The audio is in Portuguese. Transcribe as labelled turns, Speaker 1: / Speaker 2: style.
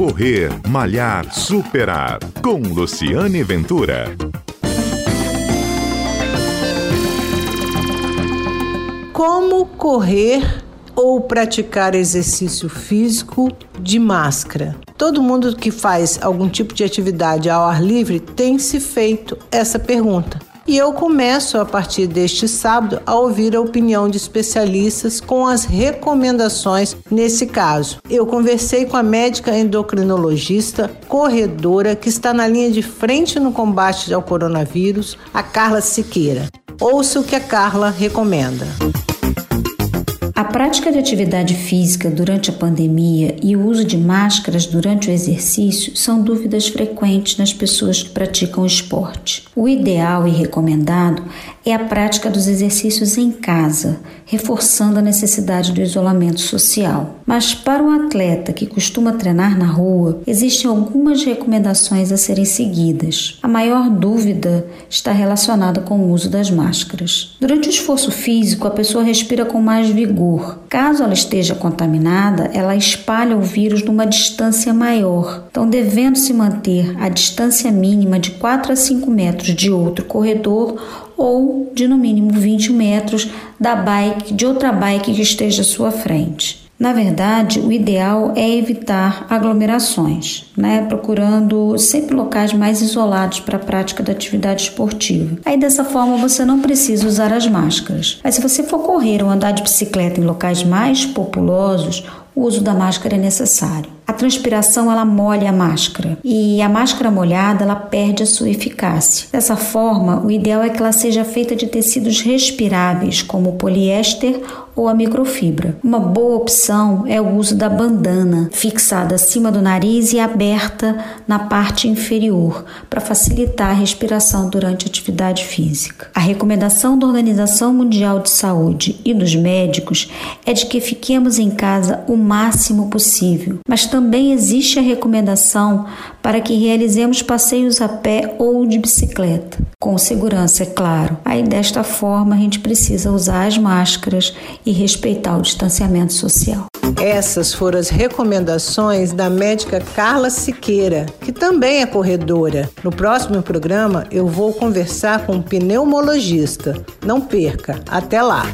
Speaker 1: Correr, Malhar, Superar. Com Luciane Ventura.
Speaker 2: Como correr ou praticar exercício físico de máscara? Todo mundo que faz algum tipo de atividade ao ar livre tem se feito essa pergunta. E eu começo a partir deste sábado a ouvir a opinião de especialistas com as recomendações nesse caso. Eu conversei com a médica endocrinologista corredora que está na linha de frente no combate ao coronavírus, a Carla Siqueira. Ouça o que a Carla recomenda.
Speaker 3: Prática de atividade física durante a pandemia e o uso de máscaras durante o exercício são dúvidas frequentes nas pessoas que praticam esporte. O ideal e recomendado é a prática dos exercícios em casa, reforçando a necessidade do isolamento social. Mas para o atleta que costuma treinar na rua, existem algumas recomendações a serem seguidas. A maior dúvida está relacionada com o uso das máscaras. Durante o esforço físico, a pessoa respira com mais vigor. Caso ela esteja contaminada, ela espalha o vírus numa distância maior. Então, devendo se manter a distância mínima de 4 a 5 metros de outro corredor ou de no mínimo 20 metros da bike de outra bike que esteja à sua frente. Na verdade, o ideal é evitar aglomerações, né? procurando sempre locais mais isolados para a prática da atividade esportiva. Aí dessa forma você não precisa usar as máscaras. Mas se você for correr ou andar de bicicleta em locais mais populosos, o uso da máscara é necessário. Transpiração ela molha a máscara e a máscara molhada ela perde a sua eficácia. Dessa forma, o ideal é que ela seja feita de tecidos respiráveis, como o poliéster ou a microfibra. Uma boa opção é o uso da bandana, fixada acima do nariz e aberta na parte inferior, para facilitar a respiração durante a atividade física. A recomendação da Organização Mundial de Saúde e dos médicos é de que fiquemos em casa o máximo possível, mas também existe a recomendação para que realizemos passeios a pé ou de bicicleta, com segurança, é claro. Aí desta forma a gente precisa usar as máscaras e respeitar o distanciamento social.
Speaker 2: Essas foram as recomendações da médica Carla Siqueira, que também é corredora. No próximo programa eu vou conversar com um pneumologista. Não perca, até lá!